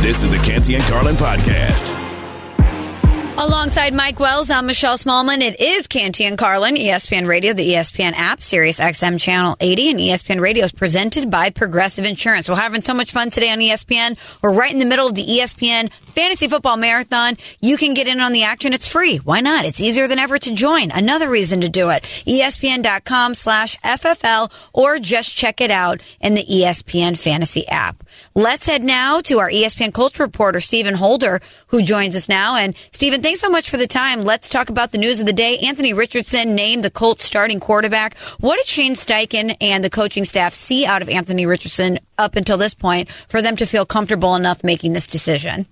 This is the Canty and Carlin podcast. Alongside Mike Wells, I'm Michelle Smallmon. It is Canty and Carlin, ESPN Radio, the ESPN app, Sirius XM Channel 80, and ESPN Radio is presented by Progressive Insurance. We're having so much fun today on ESPN. We're right in the middle of the ESPN Fantasy Football Marathon. You can get in on the action. It's free. Why not? It's easier than ever to join. Another reason to do it. ESPN.com slash FFL or just check it out in the ESPN Fantasy app. Let's head now to our ESPN Culture reporter, Stephen Holder, who joins us now. And Stephen, thanks so much for the time. Let's talk about the news of the day. Anthony Richardson named the Colts starting quarterback. What did Shane Steichen and the coaching staff see out of Anthony Richardson up until this point for them to feel comfortable enough making this decision?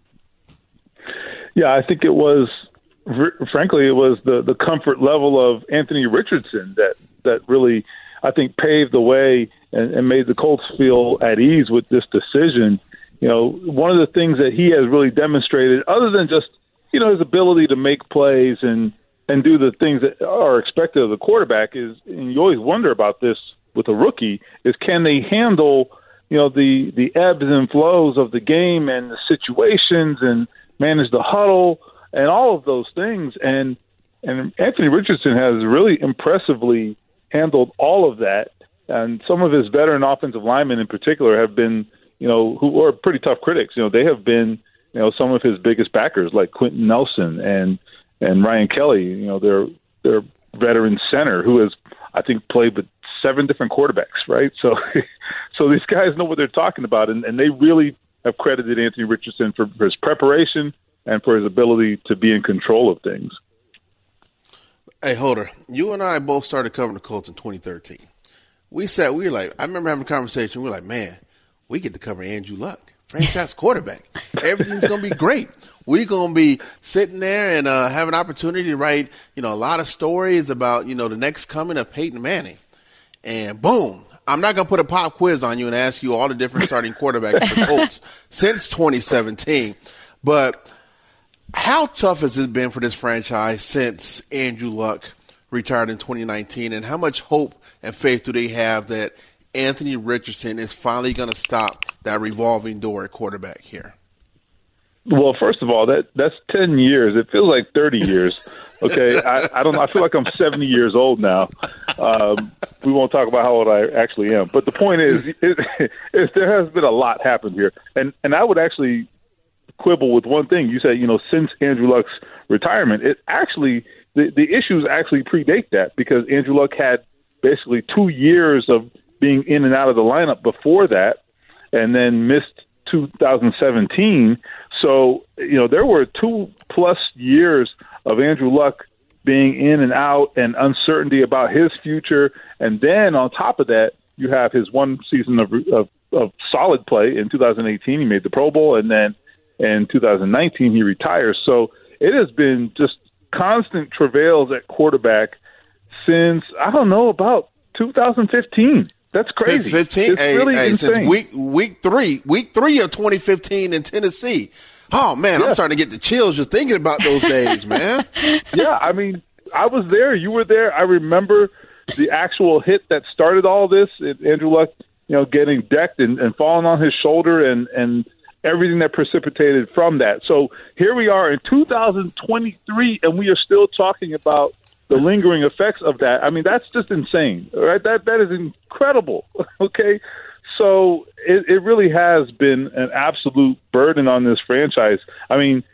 Yeah, I think it was, frankly, it was the, the comfort level of Anthony Richardson that, that really, I think, paved the way and, and made the Colts feel at ease with this decision. You know, one of the things that he has really demonstrated, other than just, you know, his ability to make plays and, and do the things that are expected of the quarterback is, and you always wonder about this with a rookie, is can they handle, you know, the, the ebbs and flows of the game and the situations and, manage the huddle, and all of those things. And and Anthony Richardson has really impressively handled all of that. And some of his veteran offensive linemen, in particular, have been you know who are pretty tough critics. You know they have been you know some of his biggest backers, like Quenton Nelson and and Ryan Kelly. You know their veteran center who has I think played with seven different quarterbacks, right? So, so these guys know what they're talking about, and, and they really have credited Anthony Richardson for, for his preparation and for his ability to be in control of things. Hey, Holder, you and I both started covering the Colts in 2013. We sat, we were like, I remember having a conversation. We were like, man, we get to cover Andrew Luck, franchise quarterback. Everything's going to be great. We're going to be sitting there and uh, have an opportunity to write, you know, a lot of stories about, you know, the next coming of Peyton Manning. And boom, I'm not going to put a pop quiz on you and ask you all the different starting quarterbacks for Colts since 2017. But how tough has it been for this franchise since Andrew Luck retired in 2019? And how much hope and faith do they have that Anthony Richardson is finally going to stop that revolving door at quarterback here? Well, first of all, that that's ten years. It feels like thirty years. Okay, I, I don't know. I feel like I'm seventy years old now. Um, we won't talk about how old I actually am, but the point is, there has been a lot happened here, and and I would actually quibble with one thing. You said, you know, since Andrew Luck's retirement, it actually the the issues actually predate that because Andrew Luck had basically two years of being in and out of the lineup before that, and then missed 2017 so, you know, there were two plus years of Andrew Luck being in and out and uncertainty about his future. And then on top of that, you have his one season of, of, of solid play in 2018. He made the Pro Bowl. And then in 2019, he retires. So it has been just constant travails at quarterback since, I don't know, about 2015. That's crazy. Fifteen. Hey, really hey, since week week three, week three of 2015 in Tennessee. Oh man, yeah. I'm starting to get the chills just thinking about those days, man. Yeah, I mean, I was there. You were there. I remember the actual hit that started all this. It, Andrew Luck, you know, getting decked and, and falling on his shoulder, and and everything that precipitated from that. So here we are in 2023, and we are still talking about the lingering effects of that. I mean, that's just insane, right? That that is incredible. Okay, so it, it really has been an absolute burden on this franchise. I mean,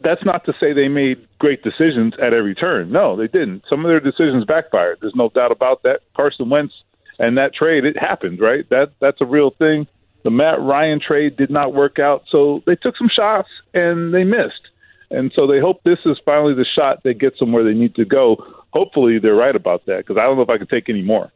that's not to say they made great decisions at every turn. No, they didn't. Some of their decisions backfired. There's no doubt about that. Carson Wentz and that trade, it happened, right? That that's a real thing. The Matt Ryan trade did not work out, so they took some shots and they missed. And so they hope this is finally the shot that gets them where they need to go. Hopefully they're right about that because I don't know if I can take any more.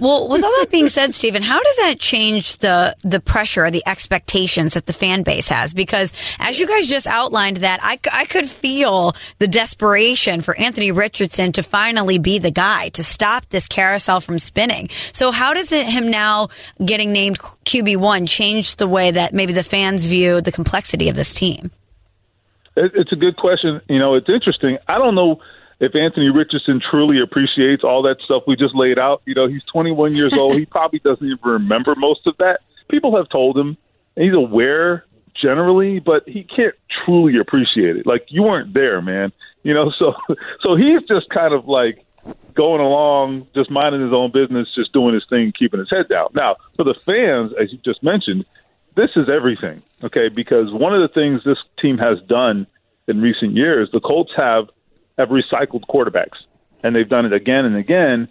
Well, with all that being said, Stephen, how does that change the the pressure, or the expectations that the fan base has? Because as you guys just outlined, that I, I could feel the desperation for Anthony Richardson to finally be the guy to stop this carousel from spinning. So, how does it him now getting named QB one change the way that maybe the fans view the complexity of this team? It's a good question. You know, it's interesting. I don't know if Anthony Richardson truly appreciates all that stuff we just laid out. You know, he's 21 years old. He probably doesn't even remember most of that. People have told him, he's aware generally, but he can't truly appreciate it. Like you weren't there, man. You know, so so he's just kind of like going along, just minding his own business, just doing his thing, keeping his head down. Now, for the fans, as you just mentioned, this is everything, okay? Because one of the things this team has done in recent years, the Colts have have recycled quarterbacks, and they've done it again and again,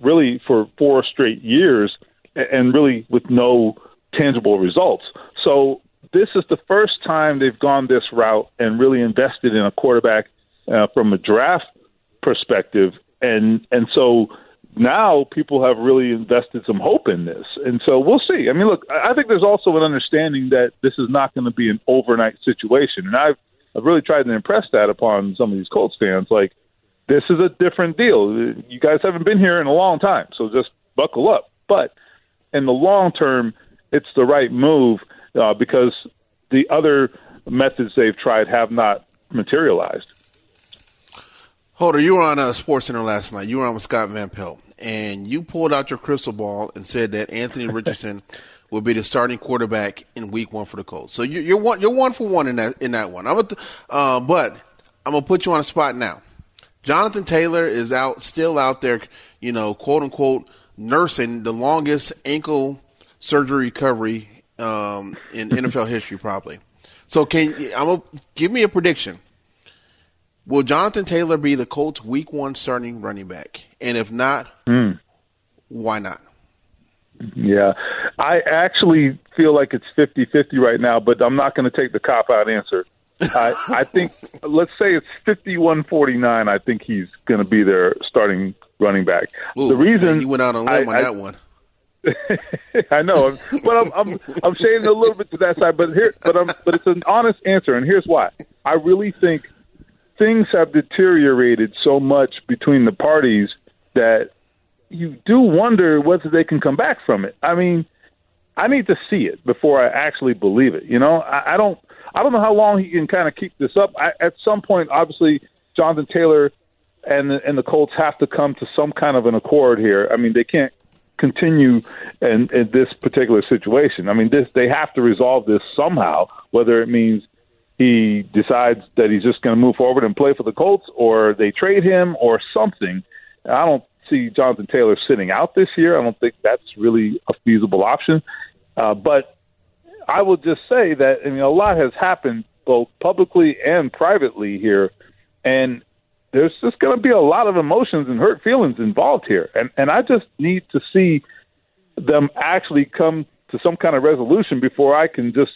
really for four straight years, and really with no tangible results. So this is the first time they've gone this route and really invested in a quarterback uh, from a draft perspective, and and so now people have really invested some hope in this, and so we'll see. I mean, look, I think there's also an understanding that this is not going to be an overnight situation, and I've I've really tried to impress that upon some of these Colts fans. Like, this is a different deal. You guys haven't been here in a long time, so just buckle up. But in the long term, it's the right move uh, because the other methods they've tried have not materialized. Holder, you were on uh, Sports Center last night. You were on with Scott Van Pelt, and you pulled out your crystal ball and said that Anthony Richardson will be the starting quarterback in Week One for the Colts. So you're, you're one you're one for one in that in that one. I'm a, uh, but I'm gonna put you on a spot now. Jonathan Taylor is out still out there, you know, quote unquote nursing the longest ankle surgery recovery um, in NFL history, probably. So can I'm gonna give me a prediction. Will Jonathan Taylor be the Colts Week One starting running back? And if not, mm. why not? Yeah, I actually feel like it's 50-50 right now, but I'm not going to take the cop out answer. I, I think let's say it's 51-49. I think he's going to be their starting running back. Ooh, the reason man, you went out on limb I, on that one. I know, but I'm, I'm I'm shading a little bit to that side, but here, but I'm but it's an honest answer, and here's why. I really think things have deteriorated so much between the parties that you do wonder whether they can come back from it. I mean, I need to see it before I actually believe it. You know, I, I don't, I don't know how long he can kind of keep this up. I, at some point, obviously, Jonathan Taylor and the, and the Colts have to come to some kind of an accord here. I mean, they can't continue in, in this particular situation. I mean, this they have to resolve this somehow, whether it means he decides that he's just going to move forward and play for the Colts, or they trade him, or something. I don't see Jonathan Taylor sitting out this year. I don't think that's really a feasible option. Uh, but I will just say that I mean a lot has happened both publicly and privately here, and there's just going to be a lot of emotions and hurt feelings involved here, and and I just need to see them actually come to some kind of resolution before I can just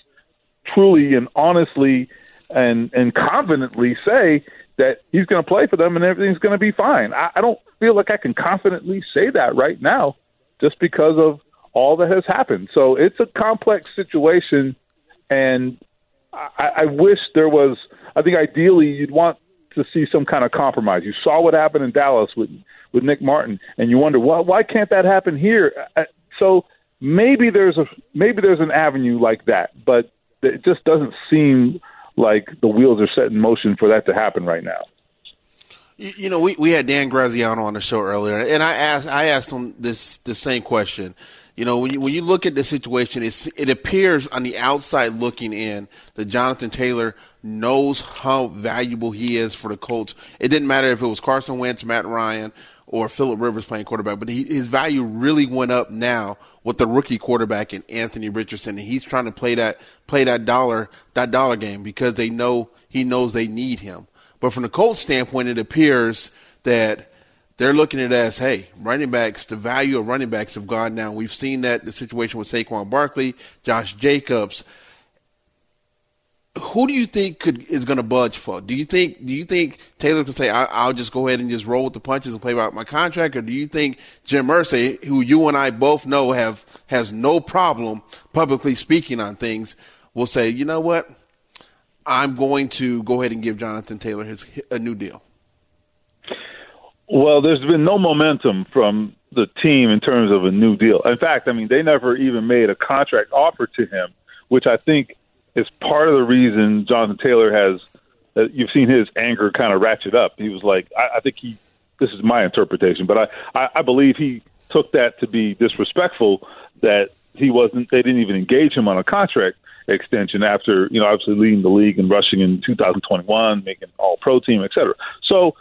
truly and honestly and and confidently say that he's going to play for them and everything's going to be fine. I, I don't feel like I can confidently say that right now, just because of all that has happened. So it's a complex situation, and I, I wish there was. I think ideally you'd want to see some kind of compromise. You saw what happened in Dallas with with Nick Martin, and you wonder why why can't that happen here? Uh, so maybe there's a maybe there's an avenue like that, but it just doesn't seem like the wheels are set in motion for that to happen right now. You, know, we, we had Dan Graziano on the show earlier, and I asked I asked him this the same question. You know, when you when you look at the situation, it's, it appears on the outside looking in that Jonathan Taylor knows how valuable he is for the Colts. It didn't matter if it was Carson Wentz, Matt Ryan, or Philip Rivers playing quarterback, but he, his value really went up now with the rookie quarterback in Anthony Richardson, and he's trying to play that play that dollar that dollar game because they know he knows they need him. But from the Colts standpoint, it appears that they're looking at it as, hey, running backs, the value of running backs have gone down. We've seen that the situation with Saquon Barkley, Josh Jacobs. who do you think could is going to budge for? Do you think do you think Taylor could say I, will just go ahead and just roll with the punches and play out my contract, or do you think Jim Irsay, who you and I both know have has no problem publicly speaking on things, will say, you know what, I'm going to go ahead and give Jonathan Taylor his a new deal? Well, there's been no momentum from the team in terms of a new deal. In fact, I mean, they never even made a contract offer to him, which I think is part of the reason Jonathan Taylor has. Uh, you've seen his anger kind of ratchet up. He was like, I, I think he. This is my interpretation, but I, I, I believe he took that to be disrespectful. That he wasn't. They didn't even engage him on a contract extension after you know obviously leading the league and rushing in 2021, making All Pro team, et cetera. So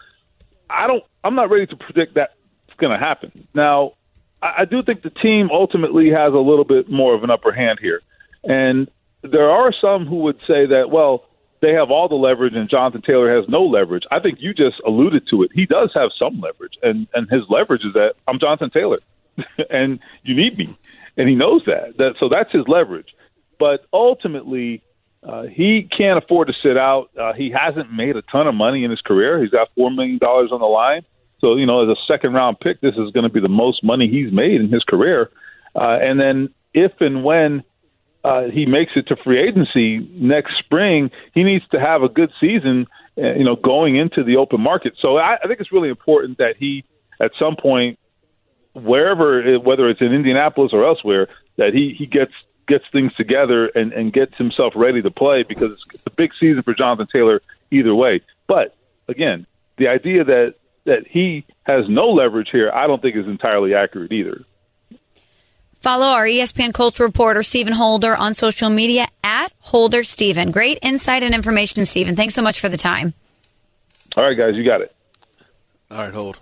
I don't. I'm not ready to predict that's going to happen. Now, I, I do think the team ultimately has a little bit more of an upper hand here, and there are some who would say that, well, they have all the leverage and Jonathan Taylor has no leverage. I think you just alluded to it. He does have some leverage, and and his leverage is that I'm Jonathan Taylor, and you need me, and he knows that. That so that's his leverage. But ultimately, uh, he can't afford to sit out. Uh, he hasn't made a ton of money in his career. He's got four million dollars on the line. So you know, as a second round pick, this is going to be the most money he's made in his career. Uh, and then if and when uh, he makes it to free agency next spring, he needs to have a good season, uh, you know, going into the open market. So I, I think it's really important that he, at some point, wherever, whether it's in Indianapolis or elsewhere, that he he gets gets things together and and gets himself ready to play because it's a big season for Jonathan Taylor either way. But again, the idea that that he has no leverage here, I don't think is entirely accurate either. Follow our ESPN Culture reporter, Stephen Holder, on social media at Holder Stephen. Great insight and information, Stephen. Thanks so much for the time. All right, guys, you got it. All right, hold.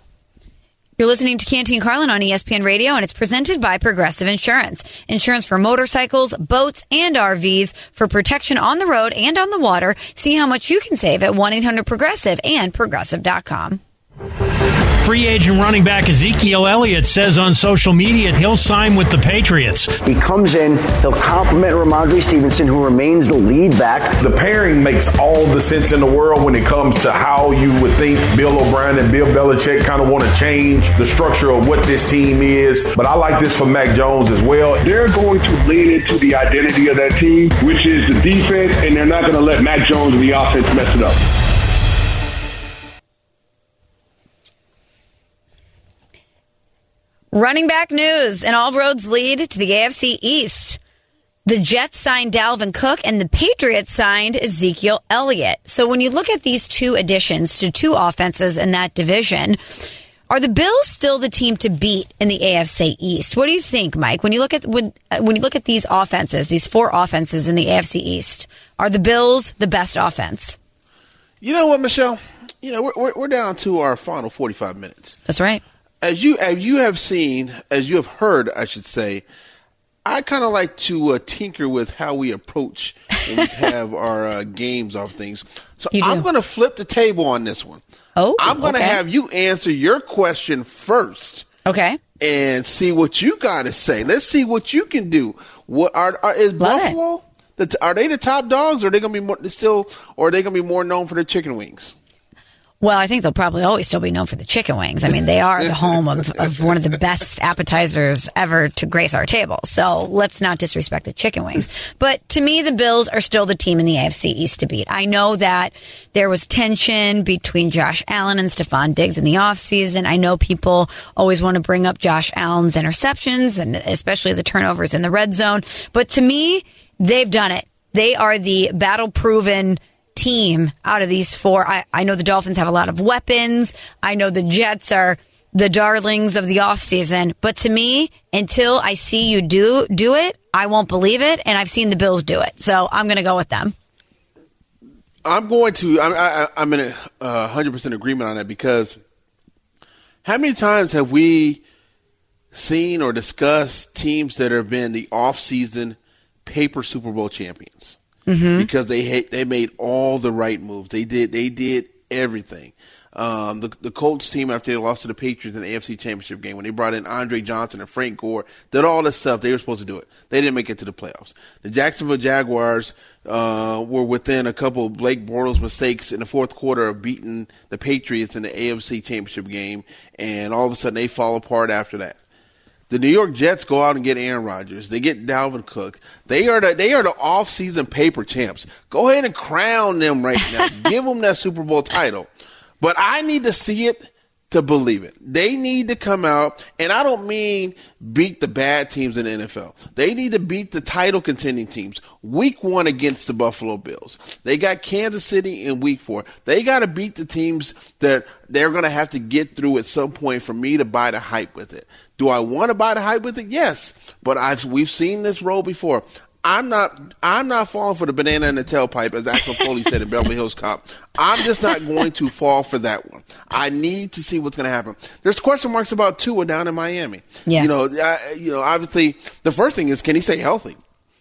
You're listening to Canty and Carlin on ESPN Radio, and it's presented by Progressive Insurance. Insurance for motorcycles, boats, and RVs for protection on the road and on the water. See how much you can save at 1 800 Progressive and Progressive.com. Free agent running back Ezekiel Elliott says on social media he'll sign with the Patriots. He comes in, he'll complement Rhamondre Stevenson, who remains the lead back. The pairing makes all the sense in the world when it comes to how you would think Bill O'Brien and Bill Belichick kind of want to change the structure of what this team is. But I like this for Mac Jones as well. They're going to lean into the identity of that team, which is the defense, and they're not going to let Mac Jones and the offense mess it up. Running back news, and all roads lead to the AFC East. The Jets signed Dalvin Cook and the Patriots signed Ezekiel Elliott. So when you look at these two additions to two offenses in that division, are the Bills still the team to beat in the AFC East? What do you think, Mike? When you look at when uh, when you look at these offenses, these four offenses in the AFC East, are the Bills the best offense? You know what, Michelle? You know we're we're down to our final forty five minutes. That's right as you as you have seen, as you have heard, I should say, I kind of like to uh, tinker with how we approach when we have our uh, games off things. So I'm going to flip the table on this one. Oh, I'm going to okay. have you answer your question first. Okay. And see what you got to say. Let's see what you can do. What are, are is Love Buffalo? The, are they the top dogs? Or are they going to be more still? Or are they going to be more known for their chicken wings? Well, I think they'll probably always still be known for the chicken wings. I mean, they are the home of, of one of the best appetizers ever to grace our table. So let's not disrespect the chicken wings. But to me, the Bills are still the team in the AFC East to beat. I know that there was tension between Josh Allen and Stefon Diggs in the offseason. I know people always want to bring up Josh Allen's interceptions and especially the turnovers in the red zone. But to me, they've done it. They are the battle proven team out of these four. I, I know the Dolphins have a lot of weapons. I know the Jets are the darlings of the offseason. But to me, until I see you do do it, I won't believe it. And I've seen the Bills do it. So I'm going to go with them. I'm going to. I'm, I, I'm in a hundred percent agreement on that because how many times have we seen or discussed teams that have been the off-season paper Super Bowl champions? Mm-hmm. because they they made all the right moves. They did they did everything. Um, the the Colts team after they lost to the Patriots in the AFC Championship game when they brought in Andre Johnson and Frank Gore did all this stuff. They were supposed to do it. They didn't make it to the playoffs. The Jacksonville Jaguars uh, were within a couple of Blake Bortles mistakes in the fourth quarter of beating the Patriots in the AFC Championship game, and all of a sudden they fall apart after that. The New York Jets go out and get Aaron Rodgers. They get Dalvin Cook. They are the they are the off-season paper champs. Go ahead and crown them right now. Give them that Super Bowl title. But I need to see it to believe it. They need to come out, and I don't mean beat the bad teams in the NFL. They need to beat the title contending teams. Week one against the Buffalo Bills. They got Kansas City in week four. They got to beat the teams that they're going to have to get through at some point for me to buy the hype with it. Do I want to buy the hype with it? Yes, but I've we've seen this role before. I'm not I'm not falling for the banana in the tailpipe, as Axel Foley said in Beverly Hills Cop. I'm just not going to fall for that one. I need to see what's going to happen. There's question marks about Tua down in Miami. Yeah. You know, I, you know, obviously the first thing is can he stay healthy?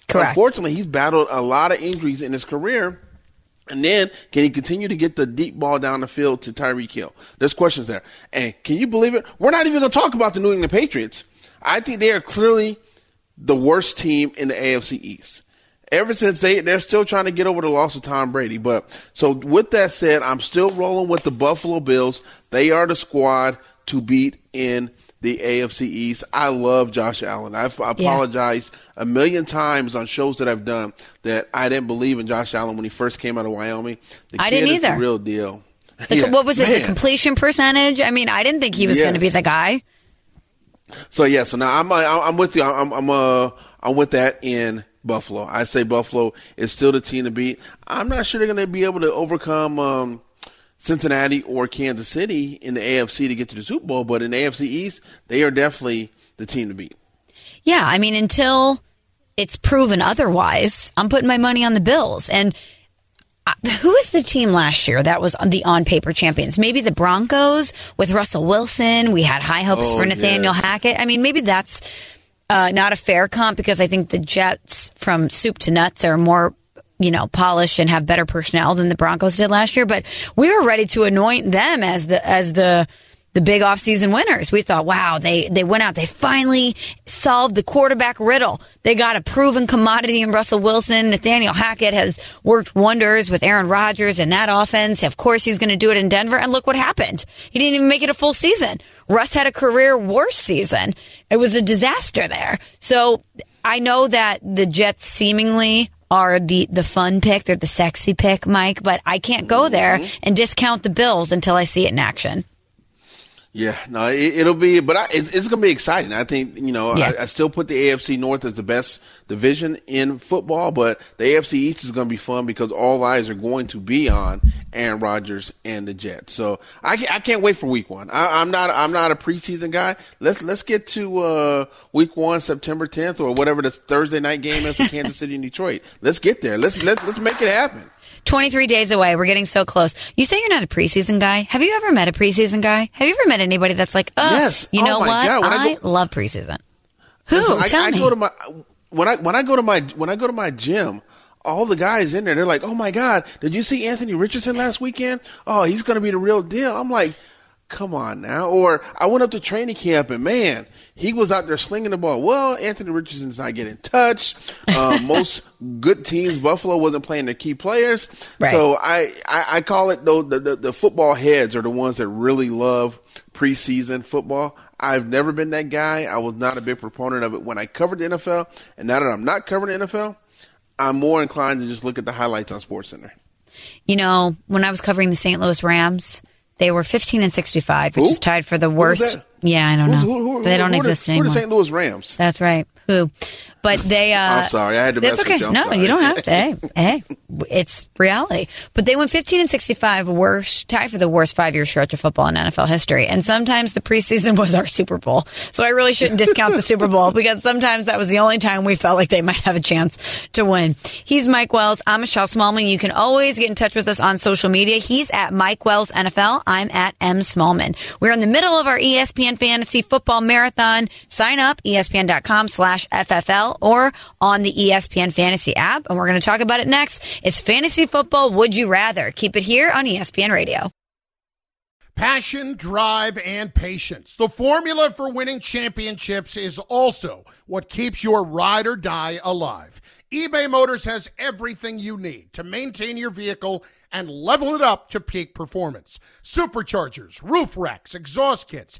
Correct. Unfortunately, he's battled a lot of injuries in his career. And then, can he continue to get the deep ball down the field to Tyreek Hill? There's questions there. And can you believe it? We're not even going to talk about the New England Patriots. I think they are clearly the worst team in the AFC East. Ever since they they're still trying to get over the loss of Tom Brady. But so with that said, I'm still rolling with the Buffalo Bills. They are the squad to beat in the AFC East. I love Josh Allen. I've apologized yeah. a million times on shows that I've done that I didn't believe in Josh Allen when he first came out of Wyoming. The I didn't either. real deal. The, yeah, what was it? Man. The completion percentage? I mean, I didn't think he was yes. going to be the guy. So yeah, so now I'm I'm with you. I'm I'm uh I'm with that in Buffalo. I say Buffalo is still the team to beat. I'm not sure they're going to be able to overcome um, Cincinnati or Kansas City in the AFC to get to the Super Bowl, but in the AFC East, they are definitely the team to beat. Yeah, I mean until it's proven otherwise, I'm putting my money on the Bills and who was the team last year that was the on paper champions? Maybe the Broncos with Russell Wilson. We had high hopes oh, for Nathaniel yes. Hackett. I mean, maybe that's uh, not a fair comp because I think the Jets from soup to nuts are more you know, polished and have better personnel than the Broncos did last year, but we were ready to anoint them as the as the the big offseason winners. We thought, wow, they, they went out. They finally solved the quarterback riddle. They got a proven commodity in Russell Wilson. Nathaniel Hackett has worked wonders with Aaron Rodgers and that offense. Of course, he's going to do it in Denver. And look what happened. He didn't even make it a full season. Russ had a career worst season. It was a disaster there. So I know that the Jets seemingly are the, the fun pick. They're the sexy pick, Mike, but I can't go there mm-hmm. and discount the Bills until I see it in action. Yeah, no, it, will be, but I, it, it's going to be exciting. I think you know, yeah. I, I, still put the AFC North as the best division in football, but the AFC East is going to be fun because all eyes are going to be on Aaron Rodgers and the Jets. So I, I can't wait for Week One. I, am not I'm not a preseason guy. Let's let's get to uh, Week One, September 10th, or whatever the Thursday night game is for Kansas City and Detroit. Let's get there. Let's let's let's make it happen. 23 days away. We're getting so close. You say you're not a preseason guy. Have you ever met a preseason guy? Have you ever met anybody that's like, oh, yes. you oh know oh what? God. I, I love preseason. Who? Listen, Tell I, me. go to my when I when I go to my when I go to my gym. All the guys in there, they're like, "Oh my God, did you see Anthony Richardson last weekend? Oh, he's going to be the real deal." I'm like, "Come on now!" Or I went up to training camp and man, he was out there slinging the ball. Well, Anthony Richardson's not getting touched. Uh, most good teams, Buffalo wasn't playing their key players. Right. So I, I, I, call it though the, the, the football heads are the ones that really love preseason football. I've never been that guy. I was not a big proponent of it when I covered the NFL, and now that I'm not covering the NFL, I'm more inclined to just look at the highlights on SportsCenter. You know, when I was covering the St. Louis Rams, they were 15 and 65, which is tied for the worst. Yeah, I don't know. Who, who, they don't exist anymore. Who are the St. Louis Rams? That's right. Who? But they. Uh, I'm sorry, I had to. That's okay. You. No, sorry. you don't have to. hey, hey, it's reality. But they went 15 and 65, worst tie for the worst five year stretch of football in NFL history. And sometimes the preseason was our Super Bowl. So I really shouldn't discount the Super Bowl because sometimes that was the only time we felt like they might have a chance to win. He's Mike Wells. I'm Michelle Smallmon. You can always get in touch with us on social media. He's at Mike Wells NFL. I'm at M Smallmon. We're in the middle of our ESPN Fantasy Football Marathon. Sign up ESPN.com slash FFL or on the ESPN Fantasy app. And we're going to talk about it next. It's Fantasy Football Would You Rather. Keep it here on ESPN Radio. Passion, drive, and patience. The formula for winning championships is also what keeps your ride or die alive. eBay Motors has everything you need to maintain your vehicle and level it up to peak performance. Superchargers, roof racks, exhaust kits,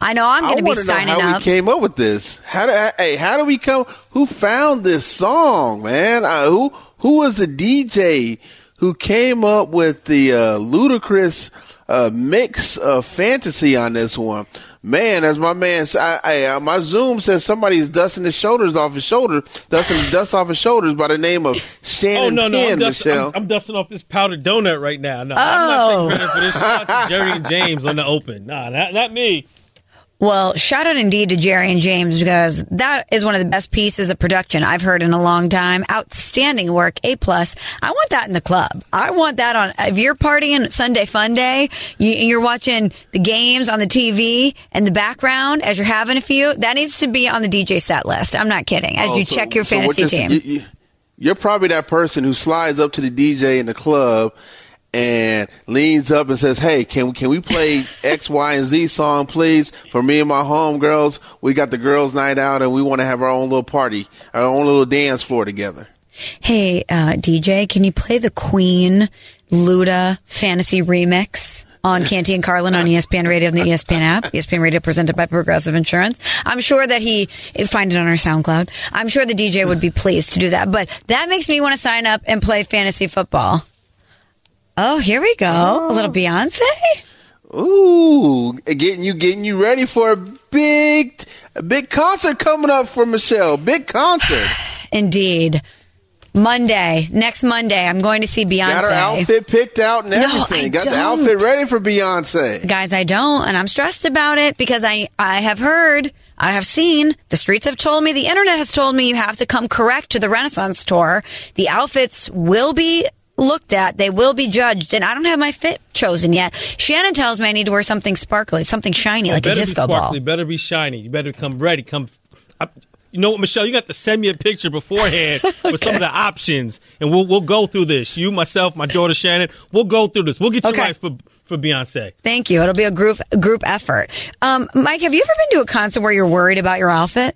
I know I'm going to be wanna know signing how up. we came up with this. How do, hey, how do we come? Who found this song, man? Uh, who who was the DJ who came up with the uh, Ludacris uh, mix of fantasy on this one? Man, as my man, s- I, I, uh, my Zoom says somebody's dusting his shoulders off his shoulder, dusting the dust off his shoulders by the name of Shannon Oh no, no, Penn, I'm, dust, Michelle. I'm, I'm dusting off this powdered donut right now. No, I'm Oh. not taking credit for this. Shout out to Jerry and James on the open. Nah, not, not me. Well, shout out indeed to Jerry and James because that is one of the best pieces of production I've heard in a long time. Outstanding work, A plus. I want that in the club. I want that on. If you're partying Sunday Fun Day, you, you're watching the games on the TV in the background as you're having a few, that needs to be on the DJ set list. I'm not kidding. As Oh, you so- check your so fantasy team. you- You're probably that person who slides up to the DJ in the club and leans up and says, "Hey, can can we play X, Y, and Z song, please, for me and my homegirls? We got the girls' night out, and we want to have our own little party, our own little dance floor together." Hey, uh, DJ, can you play the Queen Luda fantasy remix on Canty and Carlin on ESPN Radio and the ESPN app? ESPN Radio presented by Progressive Insurance. I'm sure that he find it on our SoundCloud. I'm sure the DJ would be pleased to do that. But that makes me want to sign up and play fantasy football. Oh, here we go. A little oh. Beyonce. Ooh, getting you getting you ready for a big a big concert coming up for Michelle. Big concert. Indeed. Monday, next Monday, I'm going to see Beyonce. Got her outfit picked out and No, everything. I Got the don't. outfit ready for Beyonce. Guys, I don't, and I'm stressed about it because I I have heard, I have seen, the streets have told me, the internet has told me you have to come correct to the Renaissance tour. The outfits will be looked at, they will be judged, and I don't have my fit chosen yet. Shannon tells me I need to wear something sparkly, something shiny, like a better disco be ball. sparkly, Better be shiny. You better come ready. Come. I, you know what, Michelle? You got to send me a picture beforehand with some of the options, and we'll we'll go through this. You, myself, my daughter Shannon. We'll go through this. We'll get you Okay. right for for Beyonce. Thank you. It'll be a group group effort. Um, Mike, have you ever been to a concert where you're worried about your outfit?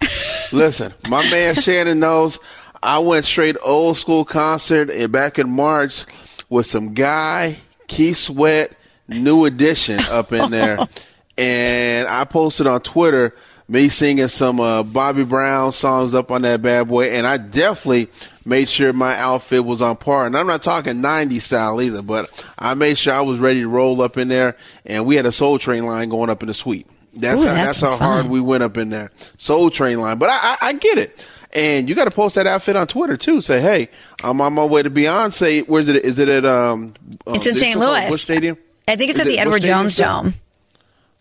Listen, my man Shannon knows I went straight old school concert and back in March with some guy, Keith Sweat, new edition up in there. and I posted on Twitter me singing some uh, Bobby Brown songs up on that bad boy. And I definitely made sure my outfit was on par. And I'm not talking 90s style either, but I made sure I was ready to roll up in there. And we had a Soul Train line going up in the suite. That's Ooh, how, that that's how hard fun. we went up in there. Soul Train line. But I, I, I get it. And you got to post that outfit on Twitter too. Say, hey, I'm on my way to Beyonce. Where's it? Is it at? Um, It's um, in St. Louis. Busch Stadium. I think it's Is at the it Edward Jones? Dome.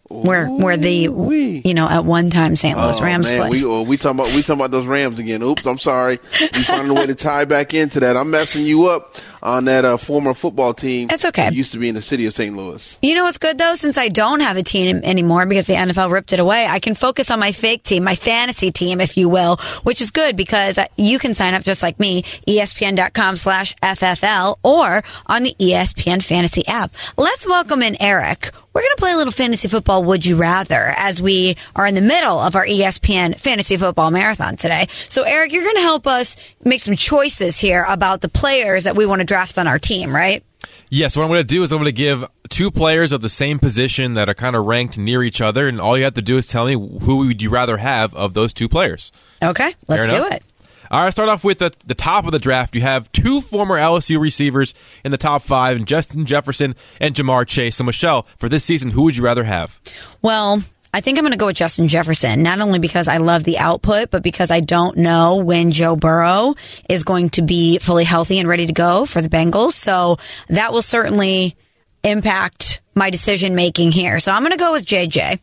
Where where the you know at one time St. Louis Oh, Rams man, played. we oh, we talking about we talking about those Rams again. Oops, I'm sorry. We finding a way to tie back into that. I'm messing you up on that uh, former football team. That's okay. that used to be in the city of St. Louis. You know what's good though? Since I don't have a team anymore because the NFL ripped it away, I can focus on my fake team, my fantasy team, if you will, which is good because you can sign up just like me, ESPN.com slash FFL or on the ESPN fantasy app. Let's welcome in Eric. We're going to play a little fantasy football would you rather as we are in the middle of our ESPN fantasy football marathon today. So Eric, you're going to help us make some choices here about the players that we want to draft on our team, right? Yes, what I'm going to do is I'm going to give two players of the same position that are kind of ranked near each other, and all you have to do is tell me who would you rather have of those two players. Okay, let's do it. All right, start off with the, the top of the draft. You have two former LSU receivers in the top five, and Justin Jefferson and Ja'Marr Chase. So, Michelle, for this season, who would you rather have? Well, I think I'm going to go with Justin Jefferson, not only because I love the output, but because I don't know when Joe Burrow is going to be fully healthy and ready to go for the Bengals. So that will certainly impact my decision making here. So I'm going to go with JJ.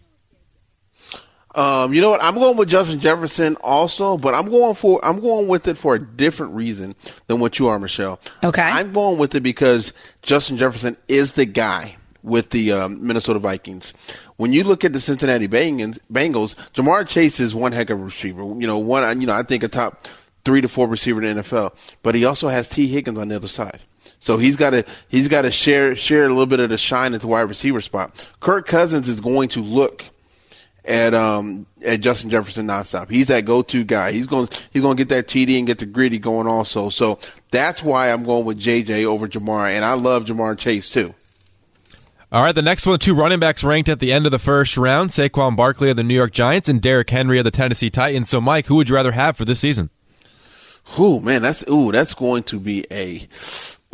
Um, you know what? I'm going with Justin Jefferson also, but I'm going for I'm going with it for a different reason than what you are, Michelle. Okay. I'm going with it because Justin Jefferson is the guy with the um, Minnesota Vikings. When you look at the Cincinnati Bengals, Ja'Marr Chase is one heck of a receiver. You know, one you know I think a top three to four receiver in the NFL, but he also has Tee Higgins on the other side. So he's got to he's got to share share a little bit of the shine at the wide receiver spot. Kirk Cousins is going to look at um at Justin Jefferson nonstop. He's that go to guy. He's going he's going to get that TD and get the Griddy going also. So that's why I'm going with JJ over Ja'Marr, and I love Ja'Marr Chase too. All right, the next one, two running backs ranked at the end of the first round Saquon Barkley of the New York Giants and Derrick Henry of the Tennessee Titans. So, Mike, who would you rather have for this season? Ooh man, that's ooh that's going to be a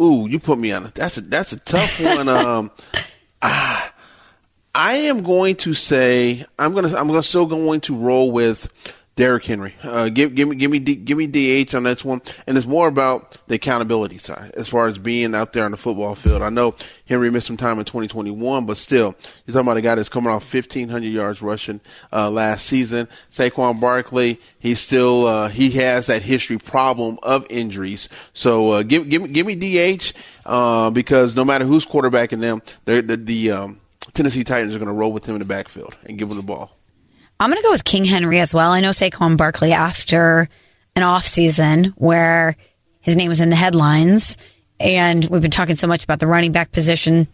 ooh you put me on a, that's a that's a tough one. Um, ah, I am going to say I'm gonna I'm gonna still going to roll with Derrick Henry. Uh, give give me give me D, give me DH on this one, and it's more about the accountability side as far as being out there on the football field. I know Henry missed some time in 2021, but still, you're talking about a guy that's coming off 1,500 yards rushing uh, last season. Saquon Barkley, he's still uh, he has that history problem of injuries. So uh, give give me give me DH uh, because no matter who's quarterbacking them, the the um, Tennessee Titans are going to roll with him in the backfield and give him the ball. I'm going to go with King Henry as well. I know Saquon Barkley after an off season where his name was in the headlines, and we've been talking so much about the running back position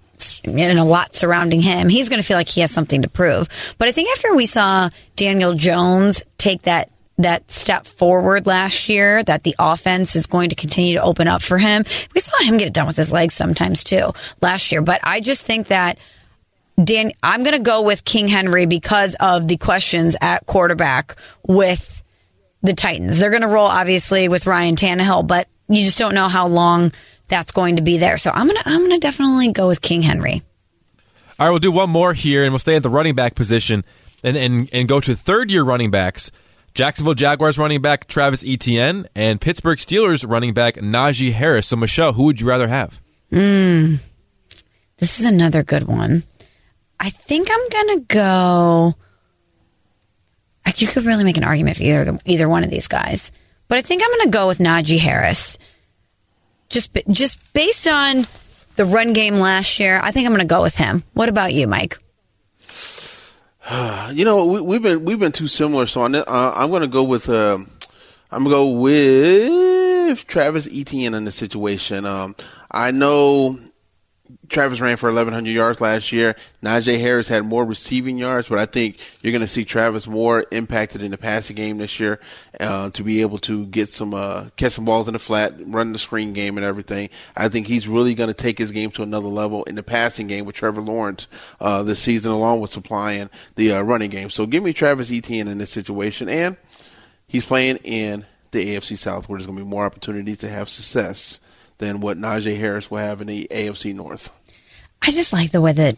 and a lot surrounding him. He's going to feel like he has something to prove. But I think after we saw Daniel Jones take that that step forward last year, that the offense is going to continue to open up for him. We saw him get it done with his legs sometimes too last year. But I just think that Dan, I'm going to go with King Henry because of the questions at quarterback with the Titans. They're going to roll obviously with Ryan Tannehill, but you just don't know how long that's going to be there. So I'm going to I'm going to definitely go with King Henry. All right, we'll do one more here, and we'll stay at the running back position and, and, and go to third year running backs. Jacksonville Jaguars running back Travis Etienne and Pittsburgh Steelers running back Najee Harris. So, Michelle, who would you rather have? Mm. This is another good one. I think I'm gonna go. Like you could really make an argument for either either one of these guys, but I think I'm gonna go with Najee Harris. Just just based on the run game last year, I think I'm gonna go with him. What about you, Mike? you know, we, we've been we've been too similar. So on, uh, I'm to go with uh, I'm to go with Travis Etienne in this situation. Um, I know Travis ran for 1,100 yards last year. Najee Harris had more receiving yards, but I think you're going to see Travis more impacted in the passing game this year uh, to be able to get some uh, catch some balls in the flat, run the screen game, and everything. I think he's really going to take his game to another level in the passing game with Trevor Lawrence uh, this season, along with supplying the uh, running game. So give me Travis Etienne in this situation, and he's playing in the AFC South, where there's going to be more opportunities to have success than what Najee Harris will have in the AFC North. I just like the way that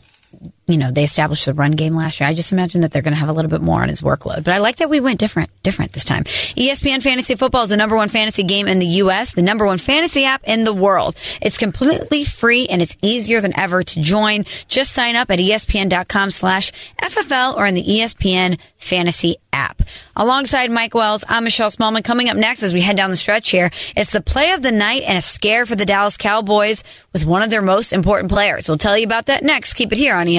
you know, they established the run game last year. I just imagine that they're going to have a little bit more on his workload. But I like that we went different, different this time. ESPN Fantasy Football is the number one fantasy game in the U.S., the number one fantasy app in the world. It's completely free and it's easier than ever to join. Just sign up at ESPN.com slash FFL or in the ESPN Fantasy app. Alongside Mike Wells, I'm Michelle Smallmon. Coming up next as we head down the stretch here, it's the play of the night and a scare for the Dallas Cowboys with one of their most important players. We'll tell you about that next. Keep it here on E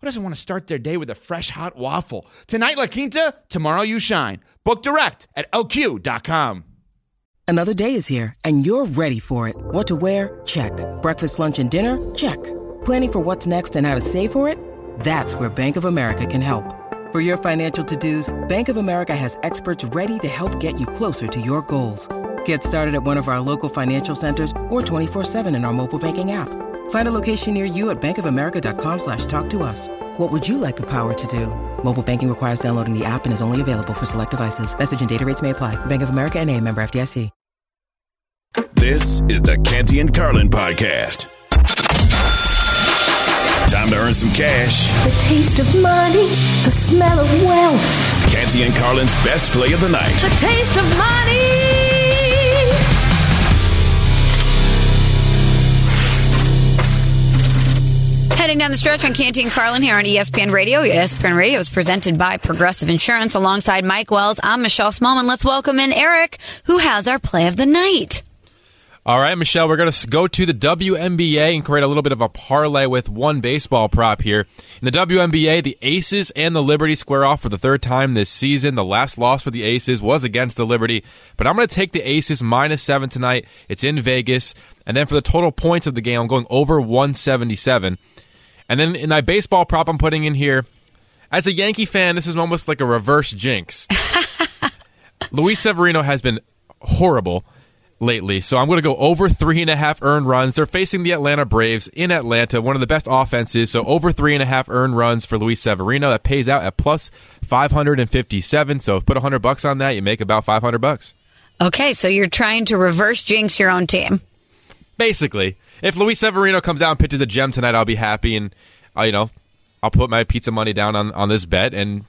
who doesn't want to start their day with a fresh hot waffle? Tonight, La Quinta, tomorrow, you shine. Book direct at lq.com. Another day is here, and you're ready for it. What to wear? Check. Breakfast, lunch, and dinner? Check. Planning for what's next and how to save for it? That's where Bank of America can help. For your financial to-dos, Bank of America has experts ready to help get you closer to your goals. Get started at one of our local financial centers or 24-7 in our mobile banking app. Find a location near you at bankofamerica.com slash talk to us. What would you like the power to do? Mobile banking requires downloading the app and is only available for select devices. Message and data rates may apply. Bank of America and a member FDIC. This is the Canty and Carlin podcast. Time to earn some cash. The taste of money, the smell of wealth, Canty and Carlin's best play of the night. the taste of money. Heading down the stretch on Canty and Carlin here on ESPN Radio. ESPN Radio is presented by Progressive Insurance. Alongside Mike Wells, I'm Michelle Smallmon. Let's welcome in Eric, who has our play of the night. All right, Michelle, we're going to go to the WNBA and create a little bit of a parlay with one baseball prop here. In the WNBA, the Aces and the Liberty square off for the third time this season. The last loss for the Aces was against the Liberty, but I'm going to take the Aces minus seven tonight. It's in Vegas. And then for the total points of the game, I'm going over 177. And then in my baseball prop, I'm putting in here, as a Yankee fan, this is almost like a reverse jinx. Luis Severino has been horrible lately. So I'm going to go over three and a half earned runs. They're facing the Atlanta Braves in Atlanta, one of the best offenses. So over three and a half earned runs for Luis Severino. That pays out at plus 557. So put 100 bucks on that, you make about 500 bucks. Okay, so you're trying to reverse jinx your own team. Basically, if Luis Severino comes out and pitches a gem tonight, I'll be happy, and uh, you know, I'll put my pizza money down on, on this bet and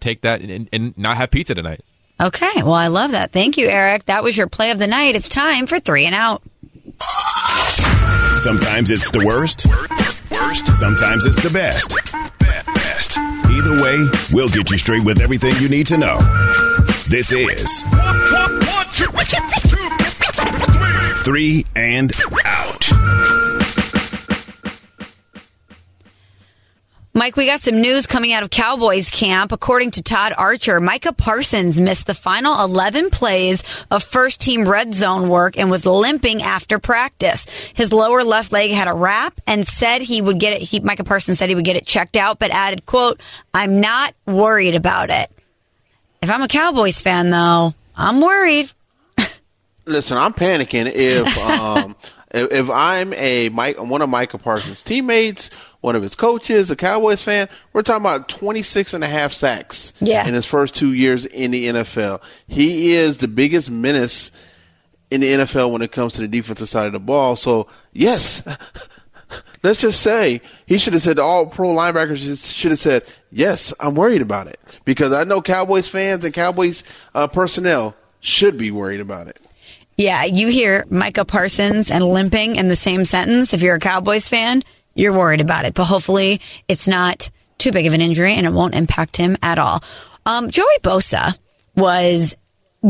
take that and, and not have pizza tonight. Okay, well, I love that. Thank you, Eric. That was your play of the night. It's time for three and out. Sometimes it's the worst. Worst. Sometimes it's the best. Best. Either way, we'll get you straight with everything you need to know. This is Three and Out. Mike, we got some news coming out of Cowboys camp. According to Todd Archer, Micah Parsons missed the final 11 plays of first team red zone work and was limping after practice. His lower left leg had a wrap and said he would get it. He, Micah Parsons said he would get it checked out, but added, quote, I'm not worried about it. If I'm a Cowboys fan though, I'm worried. Listen, I'm panicking if um, if, if I'm a Mike, one of Micah Parsons' teammates, one of his coaches, a Cowboys fan. We're talking about 26 and a half sacks Yeah. in his first two years in the NFL. He is the biggest menace in the NFL when it comes to the defensive side of the ball. So yes, let's just say he should have said all pro linebackers should have said yes. I'm worried about it because I know Cowboys fans and Cowboys uh, personnel should be worried about it. Yeah, you hear Micah Parsons and limping in the same sentence. If you're a Cowboys fan, you're worried about it. But hopefully, it's not too big of an injury and it won't impact him at all. Um, Joey Bosa was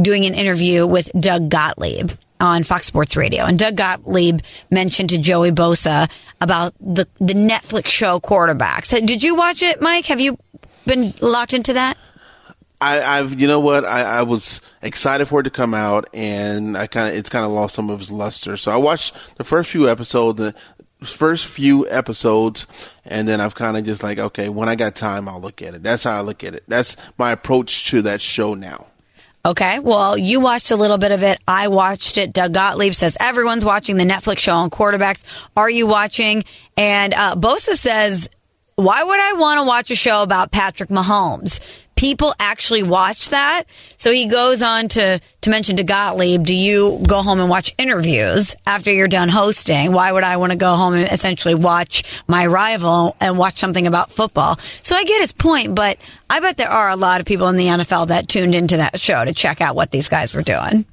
doing an interview with Doug Gottlieb on Fox Sports Radio, and Doug Gottlieb mentioned to Joey Bosa about the the Netflix show Quarterbacks. Did you watch it, Mike? Have you been locked into that? I, I've, you know what? I, I was excited for it to come out, and I kind of, it's kind of lost some of its luster. So I watched the first few episodes, the first few episodes, and then I've kind of just like, okay, when I got time, I'll look at it. That's how I look at it. That's my approach to that show now. Okay, well, you watched a little bit of it. I watched it. Doug Gottlieb says everyone's watching the Netflix show on quarterbacks. Are you watching? And uh, Bosa says, why would I want to watch a show about Patrick Mahomes? People actually watch that. So he goes on to, to mention to Gottlieb, do you go home and watch interviews after you're done hosting? Why would I want to go home and essentially watch my rival and watch something about football? So I get his point, but I bet there are a lot of people in the NFL that tuned into that show to check out what these guys were doing.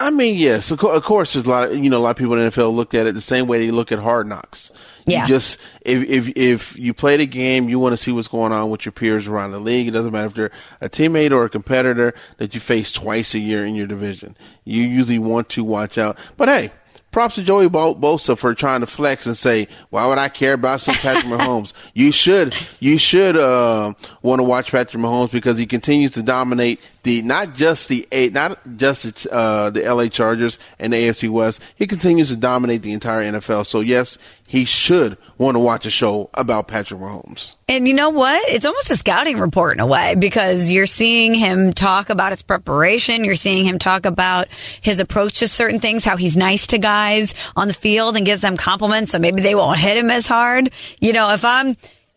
I mean, yes, of, co- of course. There's a lot. Of, you know, a lot of people in the NFL look at it the same way they look at Hard Knocks. Yeah. You just if if if you play the game, you want to see what's going on with your peers around the league. It doesn't matter if they're a teammate or a competitor that you face twice a year in your division. You usually want to watch out. But hey, props to Joey Bo- Bosa for trying to flex and say, "Why would I care about some Patrick Mahomes?" You should you should uh, want to watch Patrick Mahomes because he continues to dominate the not just the eight, not just uh, the LA Chargers and the AFC West. He continues to dominate the entire NFL. So yes, he should want to watch a show about Patrick Mahomes. And you know what? It's almost a scouting report in a way because you're seeing him talk about his preparation. You're seeing him talk about his approach to certain things, how he's nice to guys on the field and gives them compliments. So maybe they won't hit him as hard. You know, if I'm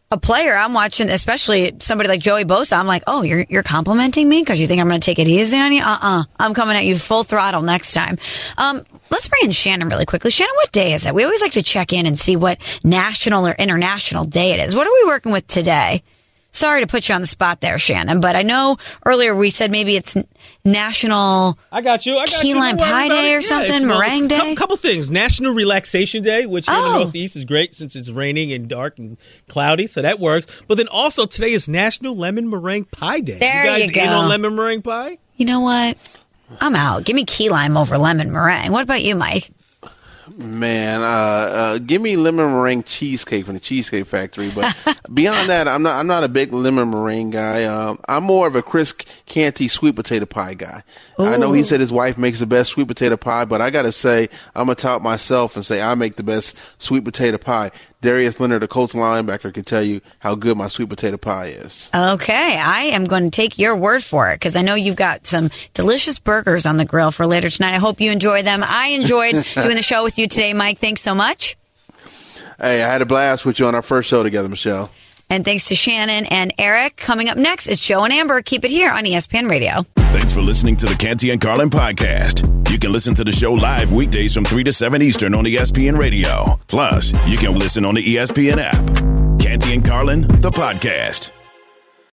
a player, I'm watching, especially somebody like Joey Bosa. I'm like, oh, you're you're complimenting me because you think I'm going to take it easy on you? Uh uh-uh. uh. i am coming at you full throttle next time. Um, let's bring in Shannon really quickly. Shannon, what day is it? We always like to check in and see what national or international day it is. What are we working with today? Sorry to put you on the spot there, Shannon, but I know earlier we said maybe it's National. I got you. I got Key you. Lime Pie Day it. or Yeah, something, Meringue it's a Couple, things. National Relaxation Day, which here in Oh. the Northeast is great since it's raining and dark and cloudy, so that works. But then also today is National Lemon Meringue Pie Day. There you guys you go. in on lemon meringue pie? You know what? I'm out. Give me key lime over lemon meringue. What about you, Mike? Man, uh, uh, give me lemon meringue cheesecake from the Cheesecake Factory. But beyond that, I'm not. I'm not a big lemon meringue guy. Um, I'm more of a Chris Canty sweet potato pie guy. I know he said his wife makes the best sweet potato pie, but I gotta say, I'm gonna tout myself and say I make the best sweet potato pie. Darius Leonard, the Colts linebacker, can tell you how good my sweet potato pie is. Okay, I am going to take your word for it because I know you've got some delicious burgers on the grill for later tonight. I hope you enjoy them. I enjoyed doing the show with you today, Mike. Thanks so much. Hey, I had a blast with you on our first show together, Michelle. And thanks to Shannon and Eric. Coming up next is Joe and Amber. Keep it here on ESPN Radio. Thanks for listening to the Canty and Carlin podcast. You can listen to the show live weekdays from 3 to 7 Eastern on ESPN Radio. Plus, you can listen on the ESPN app. Canty and Carlin, the podcast.